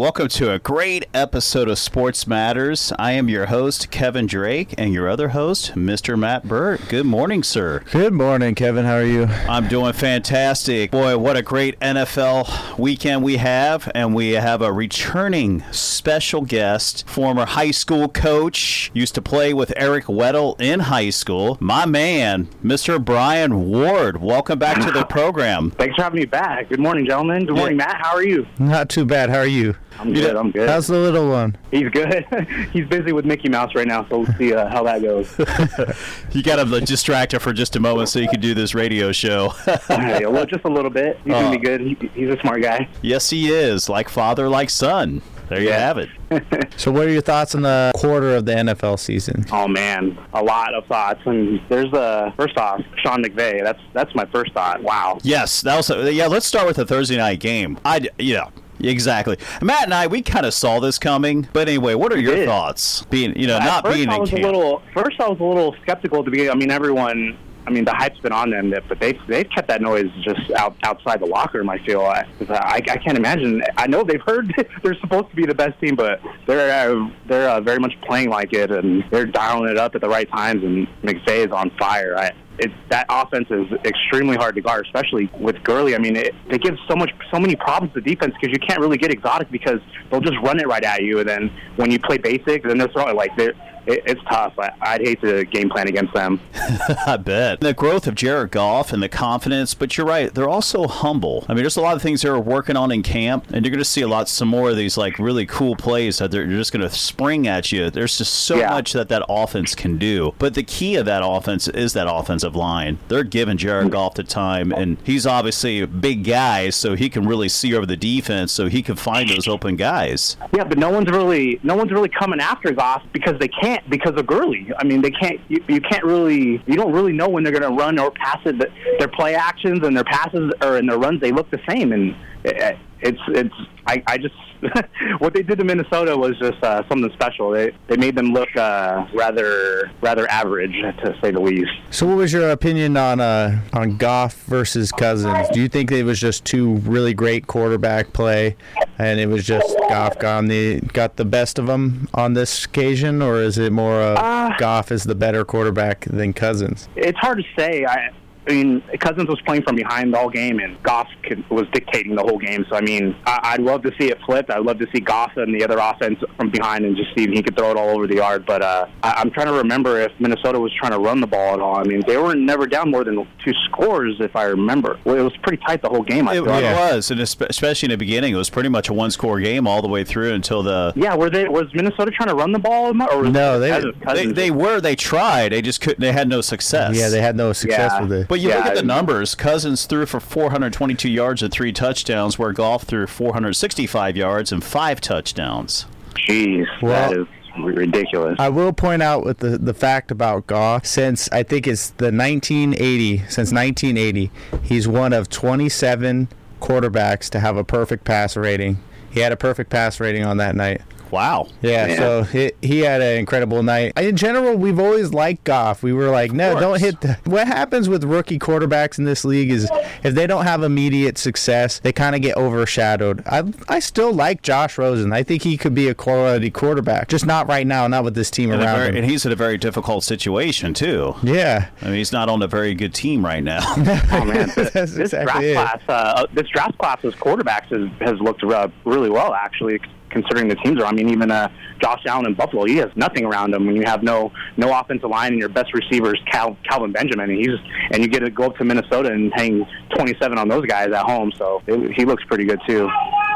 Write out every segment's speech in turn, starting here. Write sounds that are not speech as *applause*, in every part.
Welcome to a great episode of Sports Matters. I am your host, Kevin Drake, and your other host, Mr. Matt Burt. Good morning, sir. Good morning, Kevin. How are you? I'm doing fantastic. Boy, what a great NFL weekend we have. And we have a returning special guest, former high school coach, used to play with Eric Weddle in high school. My man, Mr. Brian Ward. Welcome back to the program. Thanks for having me back. Good morning, gentlemen. Good morning, Matt. How are you? Not too bad. How are you? I'm good. I'm good. How's the little one? He's good. *laughs* He's busy with Mickey Mouse right now, so we'll see uh, how that goes. *laughs* You got to distract her for just a moment so you can do this radio show. *laughs* Hey, well, just a little bit. He's gonna be Oh. good. He, he's a smart guy. yes, he is. Like father, like son. There you Yeah. have it. So, what are your thoughts on the quarter of the NFL season? Oh man, a lot of thoughts. And there's uh, first off, Sean McVay. That's that's my first thought. Wow. Yes, that was. yeah, let's start with the Thursday night game. I yeah. Exactly. Matt and I, we kind of saw this coming, but anyway, what are your thoughts? Being, you know, At not first being I was camp. a little. First, I was a little skeptical to be. I mean, everyone. I mean, the hype's been on them, but they've they've kept that noise just out outside the locker room. I feel. I, I, I can't imagine. I know they've heard *laughs* they're supposed to be the best team, but they're uh, they're uh, very much playing like it, and they're dialing it up at the right times. And McVay is on fire. I, it, that offense is extremely hard to guard, especially with Gurley. I mean, it, it gives so much, so many problems to defense because you can't really get exotic because they'll just run it right at you, and then when you play basic, then they're throwing like they're. It, it's tough. I, I'd hate to game plan against them. *laughs* I bet. The growth of Jared Goff and the confidence, but you're right, they're also humble. I mean, there's a lot of things they're working on in camp, and you're going to see a lot, some more of these like really cool plays that they're just going to spring at you. There's just so Yeah. much that that offense can do. But the key of that offense is that offensive line. They're giving Jared Goff the time, and he's obviously a big guy, so he can really see over the defense, so he can find those open guys. Yeah, but no one's really no one's really coming after Goff because they can't because of Gurley. I mean, they can't. You, you can't really. You don't really know when they're going to run or pass it. Their play actions and their passes or and their runs they look the same, and it, it's it's. I, I just *laughs* what they did to Minnesota was just uh, something special. They they made them look uh, rather rather average to say the least. So, what was your opinion on uh, on Goff versus Cousins? Do you think it was just two really great quarterback play, and it was just Goff got the got the best of them on this occasion, or is it more uh, Uh, Goff is the better quarterback than Cousins? it's hard to say. I, I mean, Cousins was playing from behind all game, and Goff could, was dictating the whole game. So, I mean, I, I'd love to see it flipped. I'd love to see Goff and the other offense from behind and just see if he could throw it all over the yard. But uh, I, I'm trying to remember if Minnesota was trying to run the ball at all. I mean, they were never down more than two scores, if I remember. Well, it was pretty tight the whole game. I It, feel. it was, and especially in the beginning, it was pretty much a one-score game all the way through until the Yeah, were they? Was Minnesota trying to run the ball? Or was No, they- They, they were. They tried. They just couldn't. They had no success. Yeah, they had no success Yeah. with it. But you look at the numbers. Cousins threw for 422 yards and three touchdowns, where Goff threw 465 yards and five touchdowns. Jeez, Well- that is ridiculous. I will point out with the the fact about Goff, since I think it's the 1980, since 1980, he's one of 27 quarterbacks to have a perfect pass rating. He had a perfect pass rating on that night. Wow. Yeah, Yeah. so he, he had an incredible night. In general, we've always liked Goff. We were like, no, don't hit. The, what happens with rookie quarterbacks in this league is if they don't have immediate success, they kind of get overshadowed. I I still like Josh Rosen. I think he could be a quality quarterback, just not right now, not with this team And, around very, him. and he's in a very difficult situation too. yeah. I mean, he's not on a very good team right now. *laughs* Oh man, *laughs* That's this exactly it. draft class, uh, this draft class as quarterbacks has, has looked uh, really well actually, considering the teams are. I mean, even uh, Josh Allen in Buffalo, he has nothing around him when you have no no offensive line and your best receiver is Cal, Calvin Benjamin, and he's and you get to go up to Minnesota and hang 27 on those guys at home, so it, he looks pretty good too.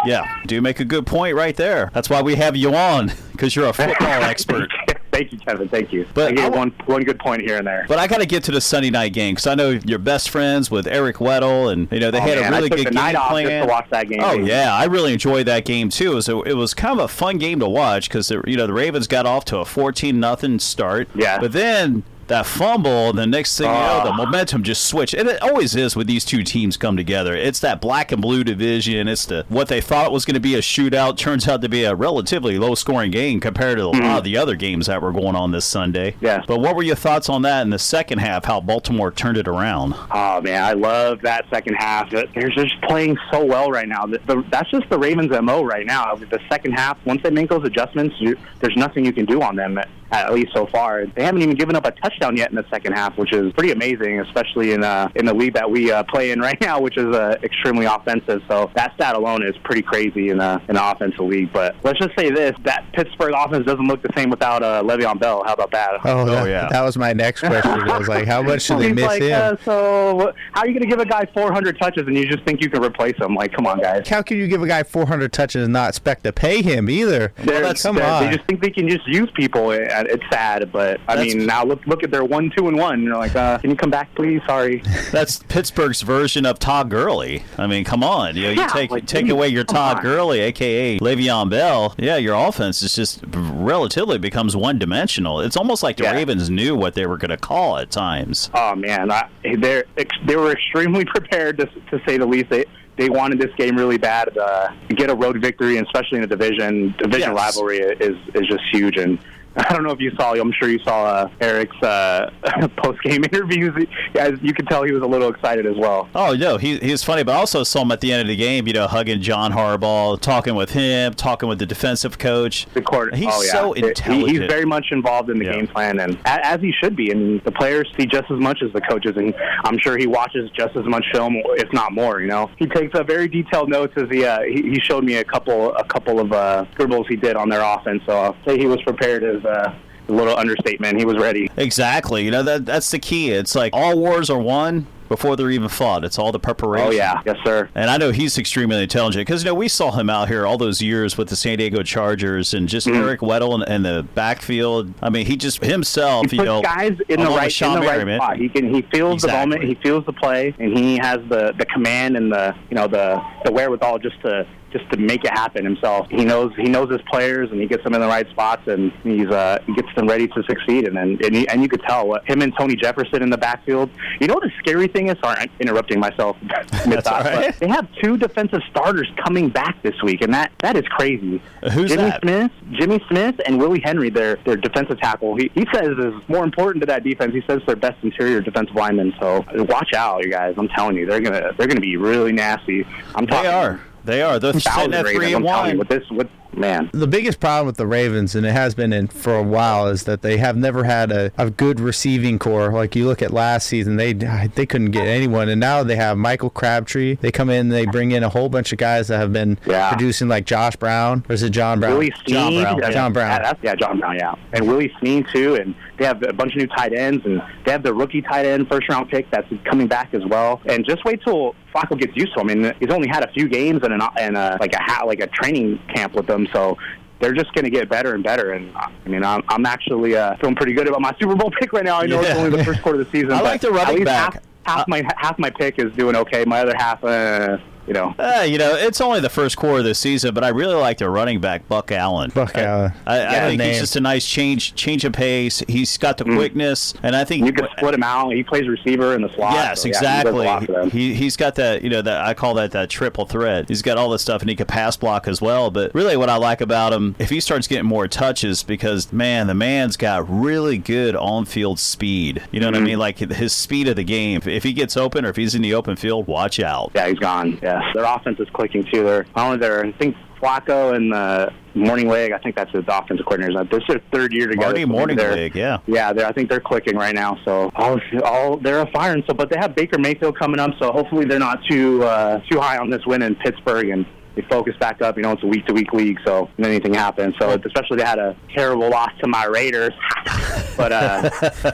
yeah, do make a good point right there. That's why we have you on because you're a football *laughs* expert. Thank you, Kevin. Thank you. But I I one one good point here and there. But I got to get to the Sunday night game because I know you're best friends with Eric Weddle, and you know they Oh, had man, a really good game night off plan. to watch that game. Oh yeah, I really enjoyed that game too. So it was kind of a fun game to watch because you know the Ravens got off to a fourteen nothing start. Yeah. But then that fumble, the next thing you know, the Oh. momentum just switched. And it always is with these two teams come together. It's that black and blue division. It's the what they thought was going to be a shootout turns out to be a relatively low scoring game compared to a lot of the other games that were going on this Sunday. Mm-hmm. But what were your thoughts on that in the second half? How Baltimore turned it around? Oh man, I love that second half. They're just playing so well right now. That's just the Ravens' mo right now. The second half, once they make those adjustments, there's nothing you can do on them. At, at least so far, they haven't even given up a touchdown yet in the second half, which is pretty amazing, especially in uh, in the league that we uh, play in *laughs* right now, which is uh, extremely offensive. So that stat alone is pretty crazy in a in an offensive league. But let's just say this: that Pittsburgh offense doesn't look the same without uh, Le'Veon Bell. How about that? Oh, that, yeah. that was my next question. I was like, how *laughs* much should they miss like, him? Uh, so how are you going to give a guy 400 touches and you just think you can replace him? Like, come on, guys. How can you give a guy 400 touches and not expect to pay him either? They're- come on. They just think they can just use people. And It's sad, but I That's- mean, now look look at their one, two, and one. You're like, uh, can you come back, please? Sorry. *laughs* That's Pittsburgh's version of Todd Gurley. I mean, come on. You, know, you Yeah, take like, take away your come Todd on. Gurley, aka Le'Veon Bell. Yeah, your offense is just relatively becomes one dimensional. It's almost like the Yeah. Ravens knew what they were going to call at times. Oh man, I, they're ex- they were extremely *laughs* prepared to to say the least. They they wanted this game really bad uh, to get a road victory, and especially in a division division Yes. rivalry is is just huge. And *laughs* I don't know if you saw. I'm sure you saw uh, Eric's uh, *laughs* post game *laughs* interviews. As you could tell, he was a little excited as well. Oh no, he he was funny, but I also saw him at the end of the game. You know, hugging John Harbaugh, talking with him, talking with the defensive coach. The court. He's oh, yeah. so He- intelligent. he's very much involved in the Yeah. game plan, and as he should be. And the players see just as much as the coaches, and I'm sure he watches just as much film, if not more. You know, he takes uh, very detailed notes. As he, uh, he he showed me a couple a couple of uh, scribbles he did on their offense. So I'll say he was prepared as uh, a little understatement. He was ready. Exactly. You know that that's the key. It's like all wars are won before they're even fought. It's all the preparation. Oh yeah, yes sir. And I know he's extremely intelligent because you know we saw him out here all those years with the San Diego Chargers and just Mm-hmm. Eric Weddle in, in the backfield. I mean, he just himself, He you know, guys in the right in the right spot. He can he feels the moment, he feels the play, and he has the the command and the you know the the wherewithal just to just to make it happen himself. He knows he knows his players and he gets them in the right spots and he's uh he gets them ready to succeed and then and, he, and you could tell what him and Tony Jefferson in the backfield. You know what the scary thing is? Sorry, I'm interrupting myself. *laughs* mid-thought, all right. They have two defensive starters coming back this week, and that that is crazy. Who's Jimmy that? Smith, Jimmy Smith, and Willie Henry, their their defensive tackle. He, he says is more important to that defense. He says their best interior defensive linemen. So watch out, you guys. I'm telling you, they're gonna they're gonna be really nasty. I'm talking. They are. They are. They're sitting at three and I'm telling you, one. with this, with man. The biggest problem with the Ravens, and it has been in for a while, is that they have never had a, a good receiving corps. Like you look at last season, they they couldn't get anyone, and now they have Michael Crabtree. They come in, they bring in a whole bunch of guys that have been Yeah. producing, like Josh Brown. Or is it John Brown? Willie John Snead, Brown. uh, John Brown. Yeah, that's, yeah, John Brown. Yeah, and Willie Snead too. And they have a bunch of new tight ends, and they have the rookie tight end first round pick that's coming back as well. And just wait till Flacco gets used to him. I mean, he's only had a few games and an and a, like a like a training camp with them, so. They're just going to get better and better, and uh, I mean, I'm, I'm actually uh, feeling pretty good about my *laughs* Super Bowl pick right now. I know Yeah. it's only the first quarter of the season. I but like the running at least back. Half, half my half my pick is doing okay. My other half, uh, you know, Uh, you know, it's only the first quarter of the season, but I really like the running back Buck Allen. Buck I- Allen. I, I Yeah, think he's just a nice change, change of pace. He's got the quickness, and I think you could split him out. He plays receiver in the slot. Yes, so, yeah, he does a exactly. lot for he he's got that you know that I call that that triple threat. He's got all this stuff and he can pass block as well. But really, what I like about him, if he starts getting more touches, because man, the man's got really good on-field speed. You know what I Mm-hmm. mean? Like his speed of the game. If he gets open or if he's in the open field, watch out. Yeah, he's gone. Yes, their offense is clicking too. They're not only their, I think Flacco and uh, Mornhinweg. I think that's the offensive coordinators. This is their third year together. Marty so Mornhinweg, yeah. Yeah, they're, I think they're clicking right now. So all, all they're a firing. So, but they have Baker Mayfield coming up. So hopefully they're not too uh, too high on this win in Pittsburgh and. They focus back up, you know. It's a week to week league, so anything happens. So, especially they had a terrible loss to my Raiders, *laughs* but uh,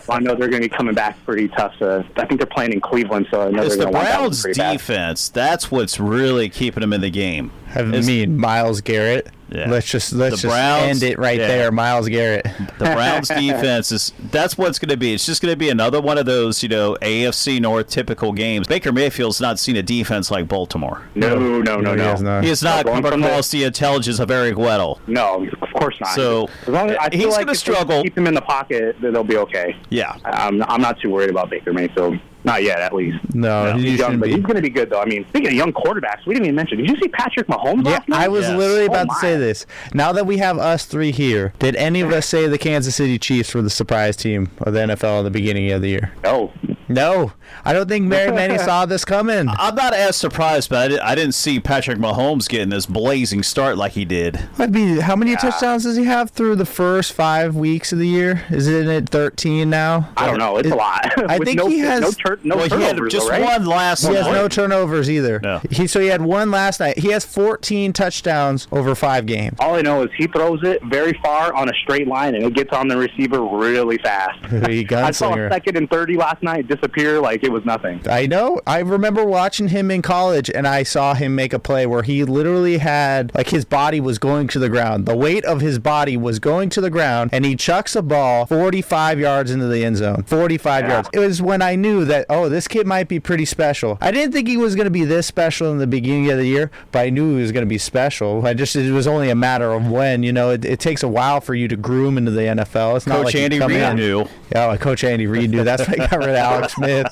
I know they're going to be coming back pretty tough. So I think they're playing in Cleveland, so I know It's they're the going to want that one Browns' pretty bad. defense. That's what's really keeping them in the game. I mean, Myles Garrett. Yeah. Let's just let's The just Browns- end it right yeah. there, Myles Garrett. The Browns *laughs* defense is that's what's going to be. It's just going to be another one of those, you know, AFC North typical games. Baker Mayfield's not seen a defense like Baltimore. No, no, no, he no. has not. He has not Going come from the- across the intelligence of Eric Weddle. No, of course not. So, as as, I feel he's like gonna struggle. Keep him in the pocket, they'll be okay. Yeah. I'm, I'm not too worried about Baker Mayfield. Not yet, at least. No, he He's young, but he's going to be good, though. I mean, speaking of young quarterbacks, we didn't even mention. Did you see Patrick Mahomes Yeah, last night? I was Yes. literally Oh, about to say this. Now that we have us three here, did any of us say the Kansas City Chiefs were the surprise team of the NFL in the beginning of the year? No. No, I don't think very many *laughs* saw this coming. I'm not as surprised, but I, di- I didn't see Patrick Mahomes getting this blazing start like he did. I'd be, how many touchdowns does he have through the first five weeks of the year? Is it at 13 now? I don't know. It's It- a lot. I *laughs* think no, he has- no, tur- no well, he had turnovers, just though, right? one last He has night. no turnovers either. No. He so he had one last night. He has 14 touchdowns over five games. All I know is he throws it very far on a straight line, and it gets on the receiver really fast. *laughs* He I saw a second and 30 last night disappear like it was nothing. I know. I remember watching him in college, and I saw him make a play where he literally had like his body was going to the ground. The weight of his body was going to the ground, and he chucks a ball 45 yards into the end zone. 45 Yeah. yards. It was when I knew that oh, this kid might be pretty special. I didn't think he was going to be this special in the beginning of the year, but I knew he was going to be special. I just it was only a matter of when. You know, it, it takes a while for you to groom into the NFL. It's not Coach like you Andy Reid in- knew. Yeah, like Coach Andy Reid knew. That's why he got rid of Alex Smith.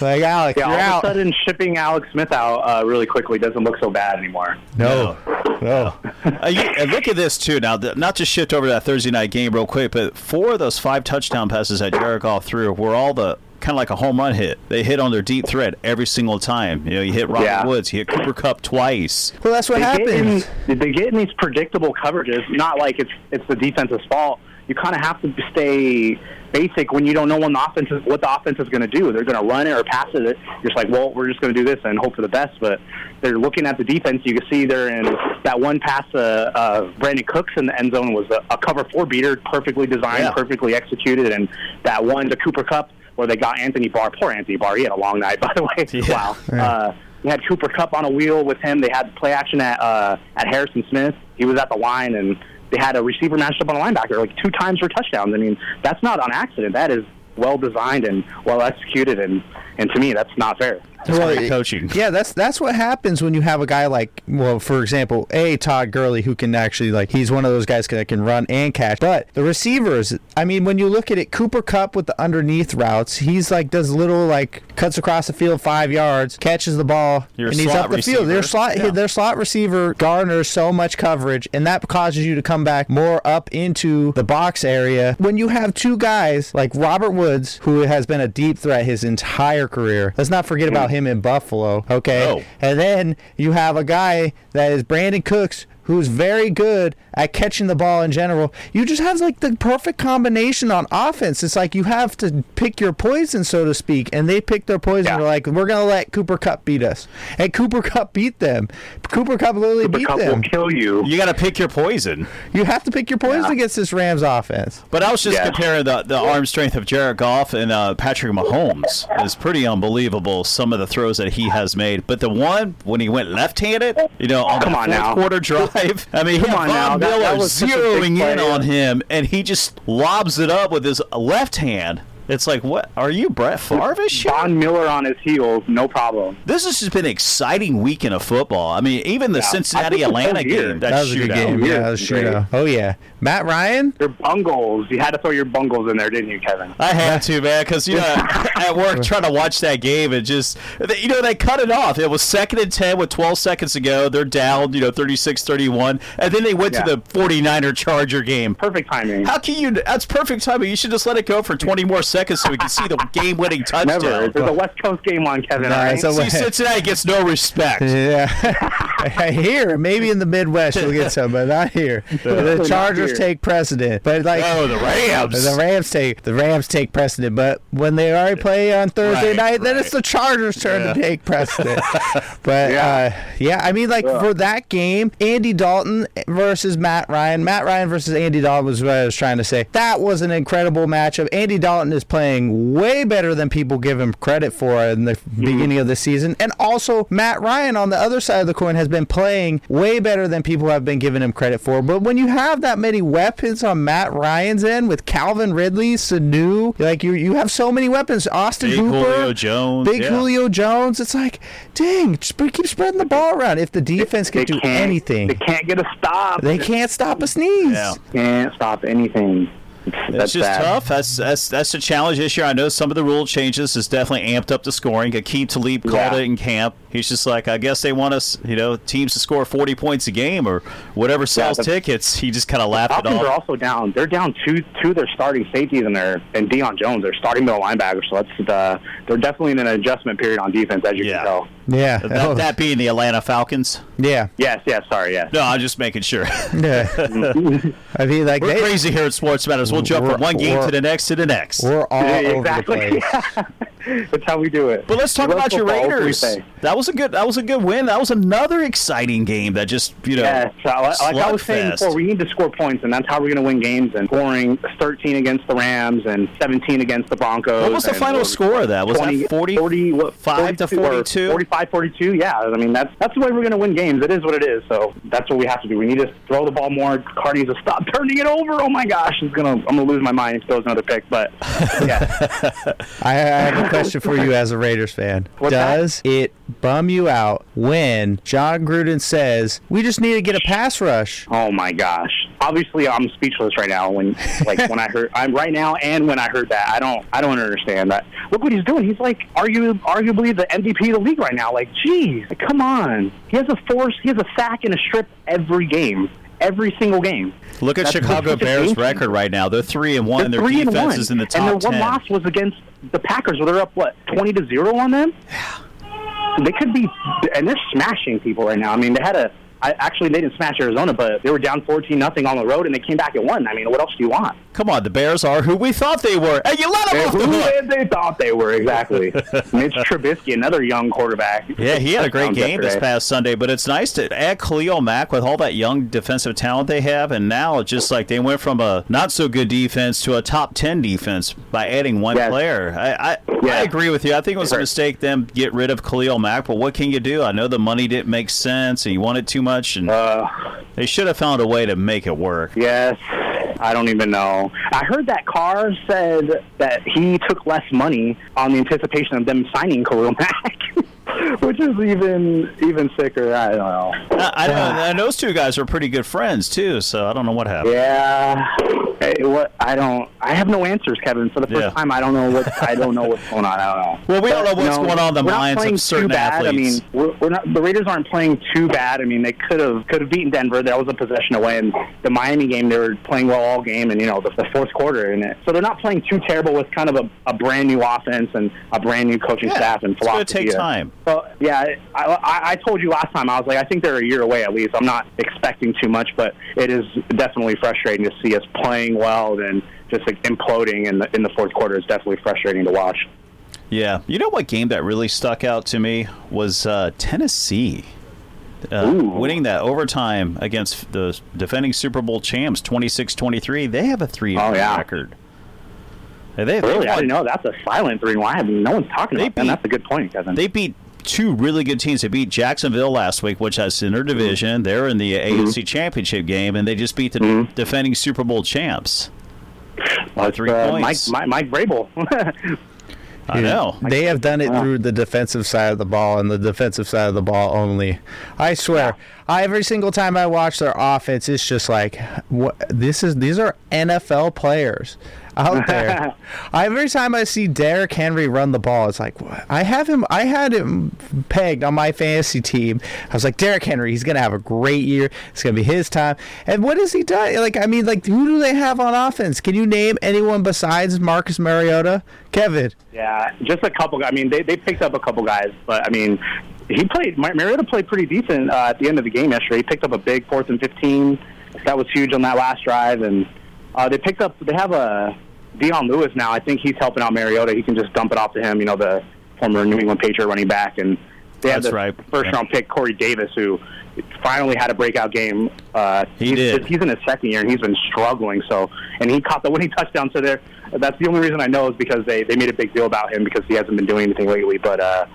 Like Alex, Yeah, you're all out. of a sudden, shipping Alex Smith out uh, really quickly doesn't look so bad anymore. No, no. Uh, you, and look at this too. Now, the, not to shift over to that Thursday night game real quick, but four of those five touchdown passes that Jared Goff threw were all the kind of like a home run hit. They hit on their deep threat every single time. You know, you hit Robert Yeah. Woods, you hit Cooper Kupp twice. Well, that's what They get, happens. in, they get in these predictable coverages. Not like it's it's the defense's fault. You kind of have to stay basic when you don't know when the offense is, what the offense is going to do. They're going to run it or pass it. You're just like, well, we're just going to do this and hope for the best. But they're looking at the defense. You can see they're in that one pass. Uh, uh, Brandin Cooks in the end zone was a, a cover four beater, perfectly designed, Yeah. perfectly executed, and that one to Cooper Kupp where they got Anthony Barr. Poor Anthony Barr. He had a long night, *laughs* by the way. Yeah. Wow. Uh, they had Cooper Kupp on a wheel with him. They had play action at uh, at Harrison Smith. He was at the line, and they had a receiver matched up on a linebacker like two times for touchdowns. I mean, that's not on accident. That is well designed and well executed, and and to me, that's not fair. That's Well, great coaching. Yeah, that's that's what happens when you have a guy like, well, for example, a Todd Gurley who can actually like he's one of those guys that can run and catch. But the receivers, I mean, when you look at it, Cooper Kupp with the underneath routes, he's like does little like cuts across the field five yards, catches the ball, Your and he's up the field. Their slot Yeah. their slot receiver garners so much coverage, and that causes you to come back more up into the box area. When you have two guys like Robert Woods, who has been a deep threat his entire career, let's not forget about him in Buffalo, okay? No. And then you have a guy that is Brandin Cooks. Who's very good at catching the ball in general? You just have like the perfect combination on offense. It's like you have to pick your poison, so to speak, and they pick their poison. Yeah. They're like, we're gonna let Cooper Kupp beat us, and Cooper Kupp beat them. Cooper Kupp literally Cooper beat Kupp them. will kill you. You got to pick your poison. You have to pick your poison Yeah. against this Rams offense. But I was just Yeah. comparing the, the arm strength of Jared Goff and uh, Patrick Mahomes. It's pretty unbelievable some of the throws that he has made. But the one when he went left-handed, you know, on Come the on fourth now. quarter drive, I mean, Come on now. Von That- that Miller was such a big zeroing in on him, and he just lobs it up with his left hand. It's like, what are you, Brett Favre-ish? here? Von Miller on his heels, no problem. This has just been an exciting weekend of football. I mean, even the Yeah. Cincinnati think the whole Atlanta game, that, That was a shootout. good game. Yeah, Yeah, that was a shootout. Oh yeah, Matt Ryan. Your bungles. You had to throw your bungles in there, didn't you, Kevin? I had to, man, because you know, *laughs* at work trying to watch that game and just, you know, they cut it off. It was second and ten with 12 seconds to go. They're down, you know, 36-31, and then they went Yeah. to the 49er Charger game. Perfect timing. How can you? That's perfect timing. You should just let it go for 20 more seconds so we can see the game-winning *laughs* touchdown. Never. There's a West Coast game on, Kevin. Nah, all right? it's a- See, Cincinnati gets no respect. Yeah, *laughs* here maybe in the Midwest you'll get some, but not here. *laughs* The Chargers here. take precedent, but like Oh, the Rams. the Rams take the Rams take precedent. But when they already play on Thursday Right, night, then it's the Chargers' turn Yeah. to take precedent. but Yeah. uh, yeah, I mean, like for that game, Andy Dalton versus Matt Ryan. Matt Ryan versus Andy Dalton was what I was trying to say. That was an incredible matchup. Andy Dalton is playing way better than people give him credit for in the Mm-hmm. beginning of the season. And also, Matt Ryan on the other side of the coin has been playing way better than people have been giving him credit for. But when you have that many weapons on Matt Ryan's end with Calvin Ridley, Sanu, like you, you have so many weapons. Austin Big Hooper, Julio Jones, Big yeah. Julio Jones. It's like, dang, sp- keep spreading the ball around. If the defense can They do anything, They can't get a stop. they can't stop a sneeze. Yeah. can't stop anything. That's just bad. tough. That's that's that's a challenge this year. I know some of the rule changes has definitely amped up the scoring. Aqib Talib called Yeah. it in camp. He's just like, I guess they want us, you know, teams to score 40 points a game or whatever sells the- tickets. He just kind of laughed it Falcons are also down. They're down two two their starting safeties and their and Deion Jones, their starting middle linebacker. So that's the they're definitely in an adjustment period on defense, as you Yeah. can tell. Yeah. That, Oh, that being the Atlanta Falcons. yeah. Yes, yes, sorry, yes. No, I'm just making sure. Yeah. *laughs* I mean, like We're they, crazy here at Sports Matters. We'll jump from one game to the next to the next. we're all Yeah, over the exactly. place. *laughs* That's how we do it. But let's talk We about your football, what can we Raiders. That was a good. That was a good win. That was another exciting game. That just you know. Yes, so like, like I was saying slugfest. before, we need to score points, and that's how we're going to win games. And scoring 13 against the Rams and 17 against the Broncos. What was the final score of that? Was 20, that 40, 40 what, 5 to 42 45 42 yeah i mean that's that's the way we're going to win games it is what it is so that's what we have to do we need to throw the ball more cardi needs to stop *laughs* turning it over oh my gosh it's gonna i'm gonna lose my mind if he throws another pick but yeah *laughs* I, I have a question for you as a Raiders fan. *laughs* What's that? Does it bum you out when Jon Gruden says we just need to get a pass rush? oh my gosh obviously i'm speechless right now when like when i heard *laughs* i'm right now and when i heard that i don't i don't understand that look what he's doing he's like argue, arguably the mvp of the league right now like geez like, come on he has a force he has a sack and a strip every game every single game Look at That's Chicago Bears record right now. They're three and one. They're Their three defense and one. is in the top and their one ten. loss was against the Packers, they're up what twenty to zero on them. Yeah. They could be, and they're smashing people right now. I mean, they had a. I, actually, they didn't smash Arizona, but they were down fourteen nothing on the road, and they came back and won. I mean, what else do you want? Come on, the Bears are who we thought they were. You let them off the hook. they, they thought they were exactly. *laughs* Mitch Trubisky, another young quarterback. Yeah, he had a great Touchdowns game this past Sunday, but it's nice to add Khalil Mack with all that young defensive talent they have, and now it's just like they went from a not so good defense to a top ten defense by adding one Yes. player. I, I, I agree with you. I think it was a mistake them get rid of Khalil Mack, but what can you do? I know the money didn't make sense, and you wanted too much, and Uh, they should have found a way to make it work. Yes, I don't even know. I heard that Carr said that he took less money on the anticipation of them signing Khalil Mack, *laughs* *laughs* which is even even sicker. I don't know. I, I don't know, and those two guys were pretty good friends too, so I don't know what happened. Yeah. Hey, what I don't. I have no answers, Kevin. For the first Yeah. time, I don't know what. I don't know what's going on. I don't know. *laughs* Well, we don't know what's you going on in the minds of certain athletes. I mean, we're, we're not. The Raiders aren't playing too bad. I mean, they could have could have beaten Denver. That was a possession away. And the Miami game, they were playing well all game, and you know the, the fourth quarter in it. So they're not playing too terrible with kind of a, a brand new offense and a brand new coaching Yeah, staff and it's gonna take time. So yeah, I, I, told you last time. I was like, I think they're a year away at least. I'm not expecting too much, but it is definitely frustrating to see us playing well and just like imploding in the in the fourth quarter. is definitely frustrating to watch. Yeah, you know what game that really stuck out to me was uh, Tennessee. Uh, winning that overtime against the defending Super Bowl champs 26-23 they have a 3 Oh, yeah. record they, they Really, I didn't know that's a silent three. Why? I mean, no one's talking about beat- That's a good point, Kevin. They beat two really good teams. They beat Jacksonville last week, which has in their division. They're in the AFC Championship game, and they just beat the Mhm. defending Super Bowl champs. by three uh, points. Mike, Mike Vrabel. *laughs* I know. They have done it through the defensive side of the ball and the defensive side of the ball only. I swear, I, every single time I watch their offense, it's just like, what? This is these are NFL players out there. *laughs* Every time I see Derrick Henry run the ball, it's like what? I have him. I had him pegged on my fantasy team. I was like, Derrick Henry, he's gonna have a great year. It's gonna be his time. And what has he done? Like, I mean, like, who do they have on offense? Can you name anyone besides Marcus Mariota? Kevin. Yeah, just a couple. I mean, they they picked up a couple guys, but I mean, he played. Mar- Mariota played pretty decent uh, at the end of the game yesterday. He picked up a big fourth and fifteen. That was huge on that last drive, and uh, they picked up. They have a Dion Lewis now. I think he's helping out Mariota. He can just dump it off to him. You know, the former New England Patriot running back, and they have That's the right. first Yeah. round pick Corey Davis, who finally had a breakout game. Uh, He he's, did. He's in his second year and he's been struggling. So, and he caught the winning *laughs* touchdown. So there, that's the only reason I know is because they they made a big deal about him because he hasn't been doing anything lately. But uh,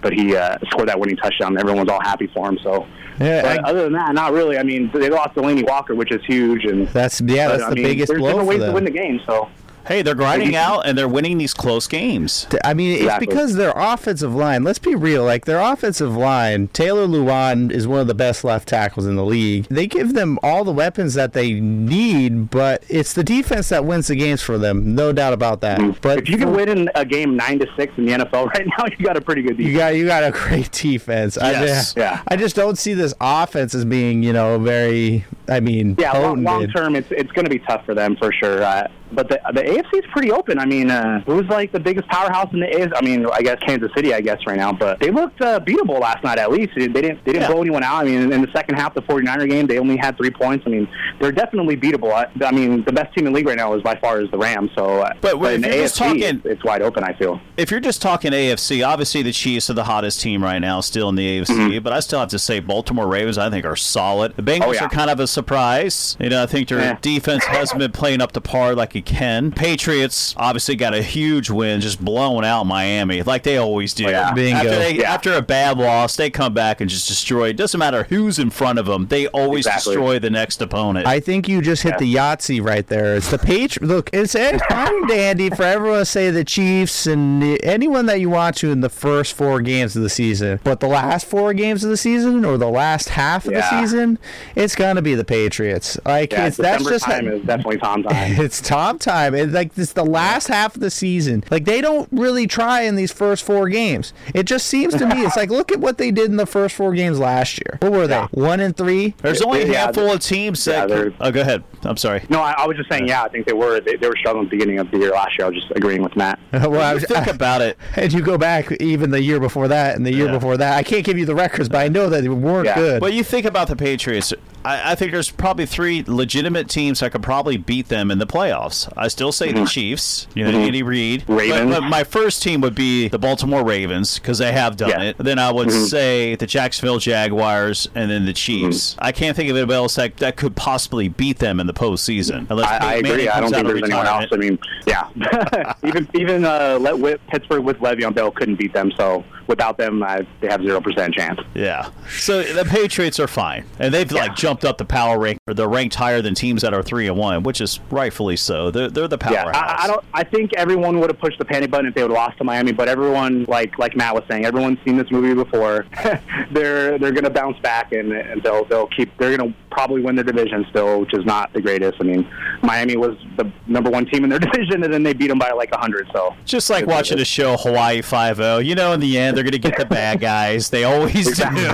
but he uh, scored that winning touchdown. And everyone's all happy for him. So. Yeah, but I- other than that, not really. I mean, they lost Delanie Walker, which is huge, and That's yeah, but, that's I the mean, biggest there's blow different for ways to win the game. So Hey, they're grinding out and they're winning these close games. I mean, Exactly. it's because their offensive line. Let's be real. Like their offensive line, Taylor Lewan is one of the best left tackles in the league. They give them all the weapons that they need, but it's the defense that wins the games for them. No doubt about that. But if you can win in a game nine to six in the NFL *laughs* right now, you got a pretty good You defense. got you got a great defense. I Yes. just, Yeah. I just don't see this offense as being, you know, very. I mean, Yeah, long, long term, it's it's going to be tough for them for sure. Uh, but the the AFC is pretty open. I mean, uh, who's like the biggest powerhouse in the AFC? I mean, I guess Kansas City, I guess right now, but they looked uh, beatable last night. At least they didn't they didn't Yeah. blow anyone out. I mean, in the second half, the 49er game, they only had three points. I mean, they're definitely beatable. I, I mean, the best team in the league right now is by far is the Rams. So, uh, But if in the you're just AFC, talking- it's, it's wide open. I feel. If you're just talking AFC, obviously the Chiefs are the hottest team right now, still in the AFC. But I still have to say, Baltimore Ravens, I think, are solid. The Bengals Mm-hmm. Oh, yeah. are kind of a surprise. You know, I think their Yeah. defense hasn't been playing up to par like it can. Patriots obviously got a huge win, just blowing out Miami like they always do. Oh, yeah. Bingo. After, they, Yeah. after a bad loss, they come back and just destroy. It doesn't matter who's in front of them; they always Exactly. destroy the next opponent. I think you just hit the Yahtzee right there. It's the page. Look, it's it's fine and *laughs* dandy for everyone to say the Chiefs and the, anyone that you want to in the first four games of the season, but the last four games of the season or the last half of the season, it's gonna be the Patriots. Like Yeah, it's that's just time is definitely Tom time. *laughs* it's top time. It's like this the last half of the season. Like they don't really try in these first four games. It just seems to me it's like look at what they did in the first four games last year. What were they? Yeah. One and three. There's only a Yeah, handful of teams yeah, that. they're- oh, go ahead. I'm sorry. No, I, I was just saying. Yeah, I think they were. They, they were struggling at the beginning of the year last year. I was just agreeing with Matt. *laughs* well, I was, Think *laughs* about it. and you go back even the year before that and the year Yeah. before that. I can't give you the records, but I know that they weren't Yeah. good. But you think about the Patriots. I, I think there's probably three legitimate teams that could probably beat them in the playoffs. I still say the mm-hmm. Chiefs. You know, mm-hmm. Andy Reid. Ravens. But, my first team would be the Baltimore Ravens because they have done Yeah. it. Then I would mm-hmm. say the Jacksonville Jaguars and then the Chiefs. I can't think of anybody else that, that could possibly beat them in the postseason. Unless I, I agree. I don't think there's anyone else. I mean, yeah. *laughs* even even uh, let with Pittsburgh with Le'Veon Bell couldn't beat them. So without them, I, they have zero percent chance. Yeah. So the Patriots are fine, and they've like jumped up the power rank. Or they're ranked higher than teams that are three and one, which is rightfully so. They're, they're the Yeah. I, I don't. I think everyone would have pushed the panic button if they would have lost to Miami. But everyone, like like Matt was saying, everyone's seen this movie before. *laughs* they're they're going to bounce back and, and they'll they'll keep. They're going to probably win their division still, which is not the greatest. I mean, Miami was the number one team in their *laughs* division, and then they beat them by like hundred. So Just like It's- watching a show Hawaii Five O, you know, in the end they're going to get the bad guys. They always Exactly. do.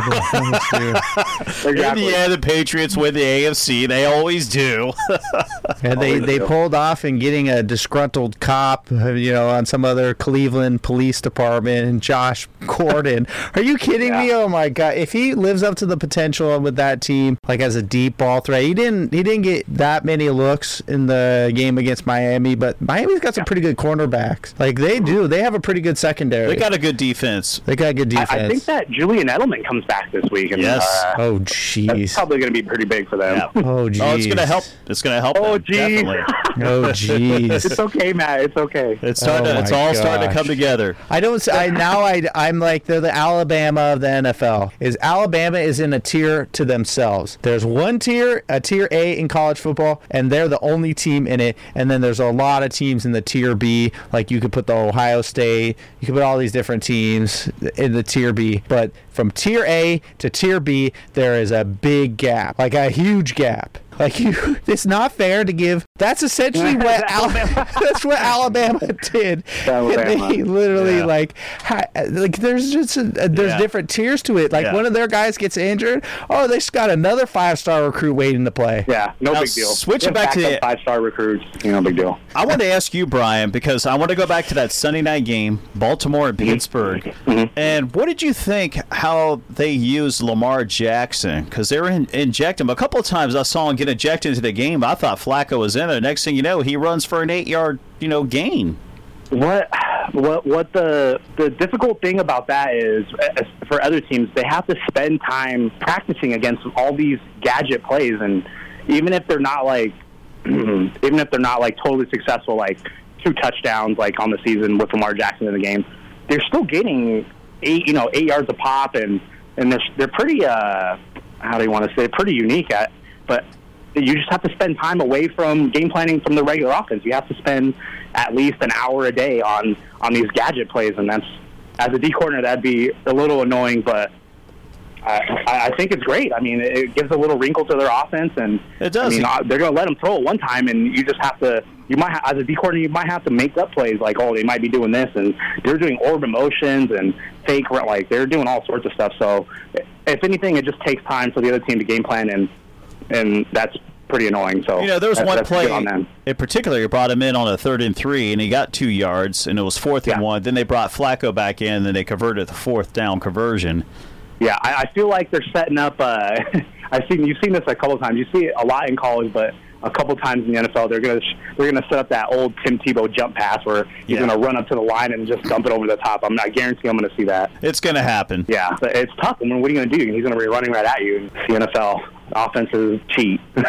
In the end, the Patriots win the AFC. They always do. And they, Always they do. pulled off in getting a disgruntled cop, uh, you know, on some other Cleveland police department and Josh Gordon. *laughs* Are you kidding me? Oh my god! If he lives up to the potential with that team, like as a deep ball threat, he didn't he didn't get that many looks in the game against Miami, but Miami's got some pretty good cornerbacks. Like they do, they have a pretty good secondary. they got a good defense. They got good I, defense. I think that Julian Edelman comes back this week. And, Yes. uh, oh that's jeez. probably going to be pretty big for them. Yeah. Oh jeez. Oh, it's going to help. It's going to help. Oh, them, geez. *laughs* Oh jeez. It's okay, Matt. It's okay. It's starting. Oh to, it's my all starting to come together. I don't. s- I now. I. I'm like they're the Alabama of the NFL. Is Alabama is in a tier to themselves. There's one tier, a tier A in college football, and they're the only team in it. And then there's a lot of teams in the tier B. Like you could put the Ohio State. You could put all these different teams in the tier B. But from tier A to tier B, there is a big gap, like a huge gap. Like you, *laughs* it's not fair to give. That's essentially *laughs* what Alabama. *laughs* that's what Alabama did. Alabama. And they literally Yeah. like, hi, like there's just a, a- there's Yeah. different tiers to it. Like Yeah. one of their guys gets injured, oh, they just got another five star recruit waiting to play. Yeah, no Now, big deal. switching back to the- five star recruits, you know, big deal. I want to ask you, Brian, because I want to go back to that Sunday night game, Baltimore and mm-hmm. Pittsburgh. Mm-hmm. And what did you think how they used Lamar Jackson? Because they were in, injecting him. A couple of times I saw him get ejected into the game. I thought Flacco was in there. Next thing you know, he runs for an eight yard, you know, gain. What what what the the difficult thing about that is for other teams they have to spend time practicing against all these gadget plays and even if they're not like *clears throat* even if they're not like totally successful like two touchdowns like on the season with Lamar Jackson in the game they're still getting eight you know eight yards a pop and and they're they're pretty uh how do you want to say pretty unique at but you just have to spend time away from game planning from the regular offense. You have to spend at least an hour a day on on these gadget plays, and that's as a D coordinator that'd be a little annoying, but. I, I think it's great. I mean, it gives a little wrinkle to their offense, and It does. I mean, uh, they're going to let them throw it one time, and you just have to. You might, ha- as a D coordinator, you might have to make up plays like, oh, they might be doing this, and they're doing orb motions and fake, like they're doing all sorts of stuff. So, if anything, it just takes time for the other team to game plan, and and that's pretty annoying. So You know, there was one that's play on them. in particular. You brought him in on a third and three, and he got two yards, and it was fourth and one. Then they brought Flacco back in, and then they converted the fourth down conversion. Yeah, I, I feel like they're setting up. Uh, *laughs* I've seen you've seen this a couple of times. You see it a lot in college, but a couple of times in the NFL, they're gonna they're gonna set up that old Tim Tebow jump pass where he's Yeah. gonna run up to the line and just dump it over the top. I'm not guaranteeing I'm gonna see that. It's going to happen. Yeah, but it's tough. I mean, what are you gonna do? He's gonna be running right at you. It's the NFL offenses cheat. *laughs*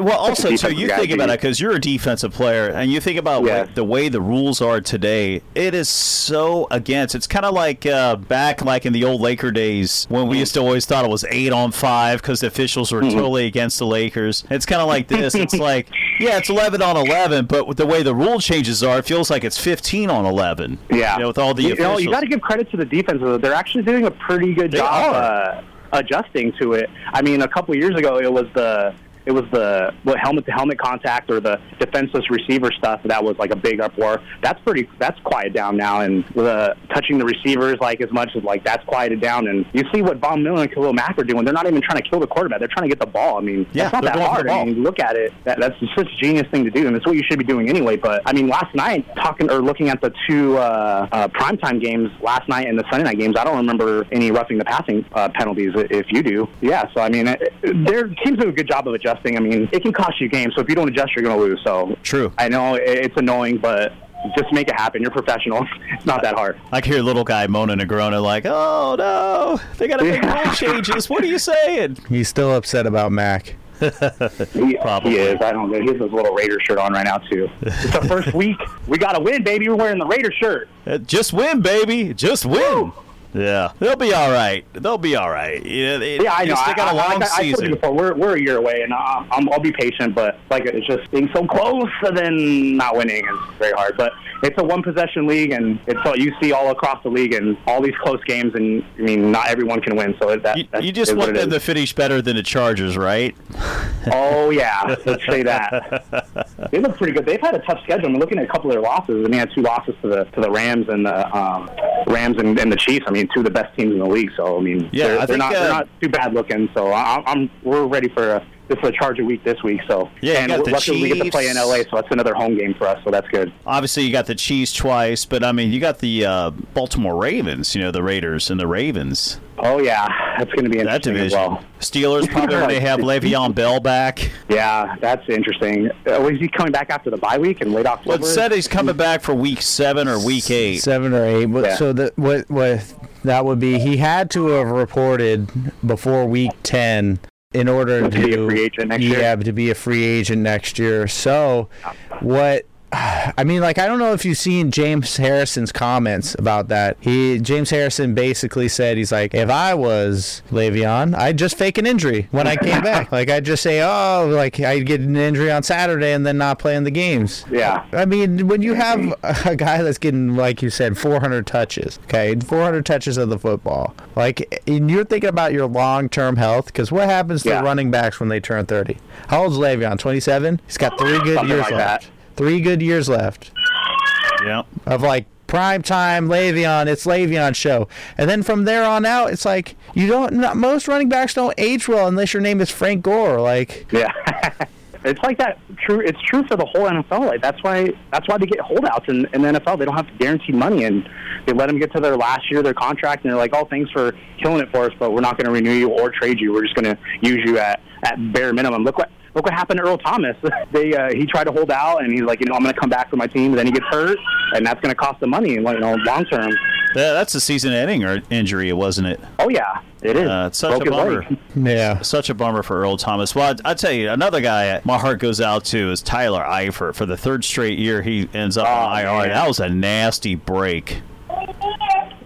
Well, also, so you think about it because you're a defensive player, and you think about Yes. like, the way the rules are today. It is so against. It's kind of like uh, back like in the old Laker days when we used to always thought it was eight on five because the officials were Mm-hmm. totally against the Lakers. It's kind of like this. *laughs* It's like yeah, it's eleven on eleven, but with the way the rule changes are, it feels like it's fifteen on eleven. Yeah, you know, with all the you, officials. know, you got to give credit to the defense. though. They're actually doing a pretty good They job uh, adjusting to it. I mean, a couple years ago, it was the it was the what helmet to helmet contact or the defenseless receiver stuff that was like a big uproar. That's pretty that's quieted down now, and the touching the receivers like as much as like that's quieted down. And you see what Von Miller and Khalil Mack are doing. They're not even trying to kill the quarterback. They're trying to get the ball. I mean, Yeah, that's not that hard. I mean, look at it. That, that's such a genius thing to do, and it's what you should be doing anyway. But I mean, last night talking or looking at the two uh, uh, primetime games last night and the Sunday night games, I don't remember any roughing the passing uh, penalties. If you do, yeah. So I mean, it, their teams do a good job of adjusting. I mean, it can cost you games. So if you don't adjust, you're going to lose. So True. I know it's annoying, but just make it happen. You're professional. *laughs* It's not that hard. I can hear little guy moaning and groaning like, "Oh no, they got to make Yeah. rule changes." What are you saying? *laughs* He's still upset about Mack. *laughs* He, Probably. he is. I don't know. He has his little Raider shirt on right now too. It's the first week. We got to win, baby. We're wearing the Raider shirt. Uh, Just win, baby. Just win. Yeah, they'll be all right. They'll be all right. Yeah, they, Yeah, I know. They got a I, I, long I, I told you before, we're, we're a year away, and I'm, I'm, I'll be patient. But like, it's just being so close and then not winning is very hard. But it's a one possession league, and it's all you see all across the league, and all these close games. And I mean, not everyone can win. So that You, you just want them to finish better than the Chargers, right? Oh yeah, *laughs* let's say that. they look pretty good. They've had a tough schedule. I'm looking at a couple of their losses. I mean, they had two losses to the to the Rams and the um, Rams and, and the Chiefs. I mean, two of the best teams in the league. So I mean, Yeah, they're, I they're not uh, they're not too bad looking. So I, I'm we're ready for a, this is a Charger week this week. So Yeah, and got the luckily we get to play in LA, so that's another home game for us. So that's good. Obviously, you got the Chiefs twice, but I mean, you got the uh, Baltimore Ravens. You know, the Raiders and the Ravens. Oh yeah, that's going to be That interesting as division. well. Steelers probably when they have *laughs* Le'Veon Bell back. Yeah, that's interesting. Uh, was he coming back after the bye week and late October? Well, it said he's coming back for Week Seven or Week Eight. Seven or eight. Yeah. So that what what that would be? He had to have reported before week ten in order To to, be a free agent next year? yeah, to be a free agent next year. So what? *sighs* I mean, like I don't know if you've seen James Harrison's comments about that. He James Harrison basically said he's like, if I was Le'Veon, I'd just fake an injury when I came back. *laughs* Like I'd just say, oh, like I'd get an injury on Saturday and then not play in the games. Yeah. I mean, when you have a guy that's getting, like you said, 400 touches, okay, 400 touches of the football, like, and you're thinking about your long term health, because what happens to Yeah. running backs when they turn 30? How old's Le'Veon? 27? He's got three good Something years like left. that. Three good years left Yeah. of like prime time Le'Veon. It's Le'Veon show, and then from there on out, it's like you don't. Not, most running backs don't age well unless your name is Frank Gore. Like, Yeah. *laughs* it's like that. True. It's true for the whole NFL. Like that's why. That's why they get holdouts in, in the NFL. They don't have guaranteed money, and they let them get to their last year of their contract, and they're like, "Oh, thanks for killing it for us, but we're not going to renew you or trade you. We're just going to use you at at bare minimum." Look what look what happened to Earl Thomas. *laughs* they uh, he tried to hold out, and he's like, you know, I'm going to come back for my team. But then he gets hurt, and that's going to cost them money, you know, long term. Yeah, that's a season-ending or- injury, wasn't it? Oh yeah, it is. Uh, it's such Broke a his bummer. leg. *laughs* Yeah. Such a bummer for Earl Thomas. Well, I, I tell you, another guy my heart goes out to is Tyler Eifert. For the third straight year, he ends up Oh, on IR. man. That was a nasty break.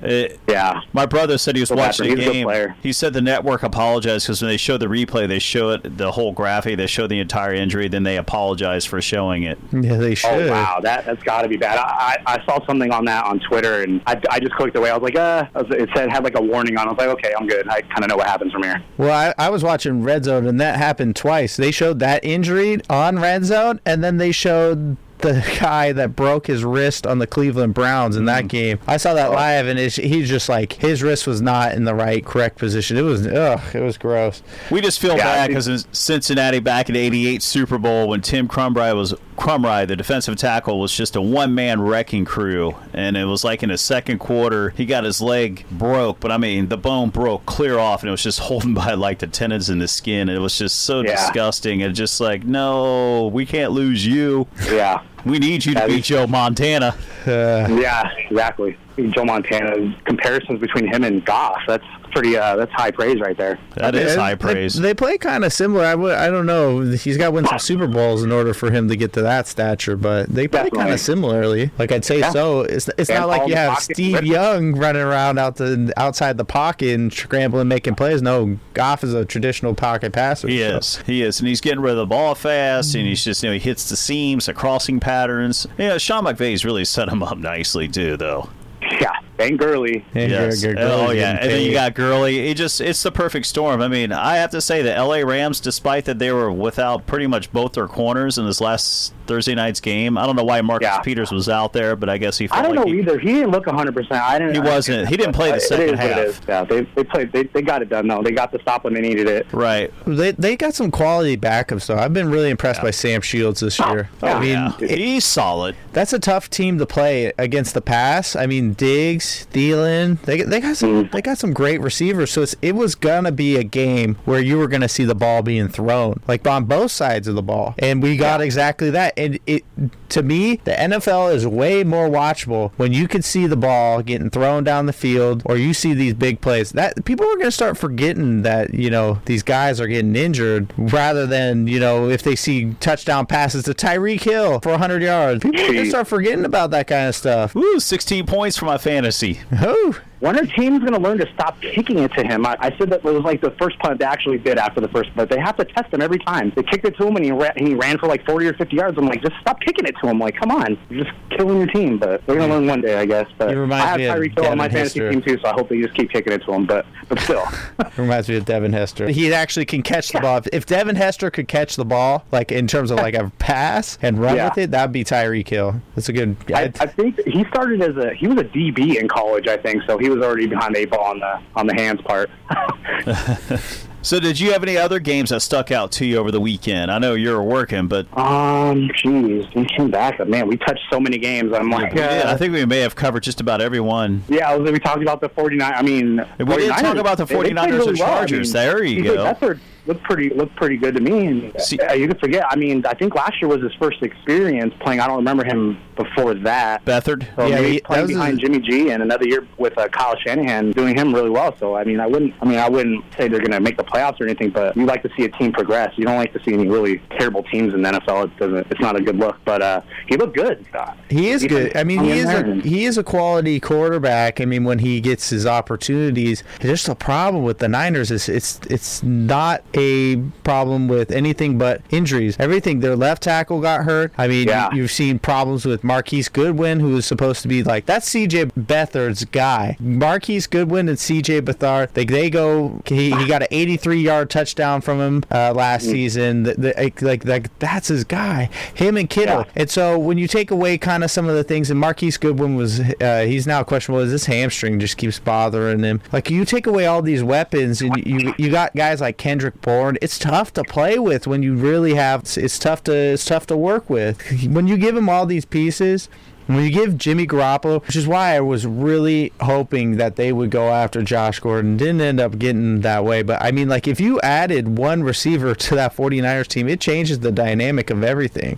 It, Yeah. my brother said he was Feel watching the him. He's a good game. He said the network apologized because when they show the replay, they show it the whole graphic. They show the entire injury, then they apologize for showing it. Yeah, they should. Oh wow, that that's got to be bad. I, I I saw something on that on Twitter, and I, I just clicked away. I was like, uh, I was- it said had like a warning on. it. I was like, okay, I'm good. I kind of know what happens from here. Well, I, I was watching Red Zone, and that happened twice. They showed that injury on Red Zone, and then they showed the guy that broke his wrist on the Cleveland Browns in that mm. game. I saw that live, and he's just like his wrist was not in the right correct position. It was ugh, it was gross. We just feel Yeah, bad I because in Cincinnati back in '88 Super Bowl when Tim Krumrie was Krumrie, the defensive tackle, was just a one-man wrecking crew, and it was like in the second quarter he got his leg broke, but I mean the bone broke clear off, and it was just *laughs* holding by like the tendons in the skin. And it was just so Yeah. disgusting, and just like no, we can't lose you. Yeah. We need you to That beat Joe Montana. Uh, Yeah, exactly. Joe Montana comparisons between him and Goff. That's pretty. Uh, that's high praise right there. That is they- high praise. They, play kind of similar. I—I don't know. He's got to win some Super Bowls in order for him to get to that stature, but they play kind of similarly. Like I'd say Yeah. so. It's it's And not like you have Steve Young running around out the outside the pocket and scrambling, making plays. No, Goff is a traditional pocket passer. He so. is. He is. And he's getting rid of the ball fast, and he's just, you know, he hits the seams, the crossing patterns. Yeah, Sean McVay's really set him up nicely, too, though. Yeah, and Gurley. And Yes. Gurley oh, yeah. And then you got Gurley. It just, it's the perfect storm. I mean, I have to say the LA Rams, despite that they were without pretty much both their corners in this last Thursday night's game, I don't know why Marcus Yeah. Peters was out there, but I guess he felt I don't like know he, either. He didn't look 100. percent I didn't. He wasn't. He didn't play the It second is what it half. Yeah, they they played. They, they got it done though. They got the stop when they needed it. Right. They they got some quality backups though. I've been really impressed Yeah. by Sam Shields this year. Oh, I mean, yeah. it- he's solid. that's a tough team to play against the pass. I mean, Diggs, Thielen, they they got some Mm. they got some great receivers. So it's, it was gonna be a game where you were gonna see the ball being thrown, like on both sides of the ball, and we got exactly that. And it to me, the NFL is way more watchable when you can see the ball getting thrown down the field, or you see these big plays. That people are gonna start forgetting that you know these guys are getting injured, rather than you know if they see touchdown passes to Tyreek Hill for 100 yards. People are gonna start forgetting about that kind of stuff. Woo, 16 points for my fantasy. Oh, When are teams going to learn to stop kicking it to him? I, I said that it was like the first punt they actually did after the first punt. They have to test him every time. They kicked it to him and he, ra- he ran for like 40 or 50 yards. I'm like, just stop kicking it to him. Like, come on. You're just killing your team. But they're going to learn one day, I guess. But reminds I have Tyreek Hill on my Devin fantasy team too, so I hope they just keep kicking it to him. But, but still. *laughs* reminds me of Devin Hester. He actually can catch the ball. If- Devin Hester could catch the ball, like in terms of like a *laughs* pass and run Yeah. with it, that'd be Tyreek Hill. That's a good. I, I'd- I think he started as a he was a DB in college, I think, so he was already behind eight ball on the on the hands part. *laughs* So, did you have any other games that stuck out to you over the weekend? I know you were working, but um, jeez, we came back. Man, we touched so many games. I'm like, did. uh, I think we may have covered just about every one. Yeah, I was, we talked about the 49. I mean, We did 49ers, talk about the they- they played 49ers really and well. I Chargers. mean, There you go. Beathard looked pretty looked pretty good to me. And See- uh, you could forget. I mean, I think last year was his first experience playing. I don't remember him before that. Beathard. So Yeah, he- playing behind Jimmy G and another year with uh, Kyle Shanahan doing him really well. So I mean, I wouldn't. I mean, I wouldn't say they're going to make the playoffs or anything, but you like to see a team progress. You don't like to see any really terrible teams in the NFL. It doesn't. It's not a good look. But uh, he looked good. Uh, He is good. I mean, he is a he is a quality quarterback. I mean, when he gets his opportunities, there's just the problem with the Niners is it's it's not a problem with anything but injuries. Everything. Their left tackle got hurt. I mean, Yeah. you, have seen problems with Marquise Goodwin, who is supposed to be like that's C.J. Beathard's guy. Marquise Goodwin and C.J. Beathard, they they go. He, he got an 83 yard touchdown from him uh, last season. The, the, like like that's his guy. Him and Kittle. Yeah. And so when you take away kind of some of the things, and Marquise Goodwin was, uh, he's now questionable. Is this hamstring just keeps bothering him? Like you take away all these weapons, and you you got guys like Kendrick Bourne. It's tough to play with when you really have. It's, it's tough to it's tough to work with when you give him all these pieces. When you give Jimmy Garoppolo, which is why I was really hoping that they would go after Josh Gordon, didn't end up getting that way. But I mean, like, if you added one receiver to that 49ers team, it changes the dynamic of everything.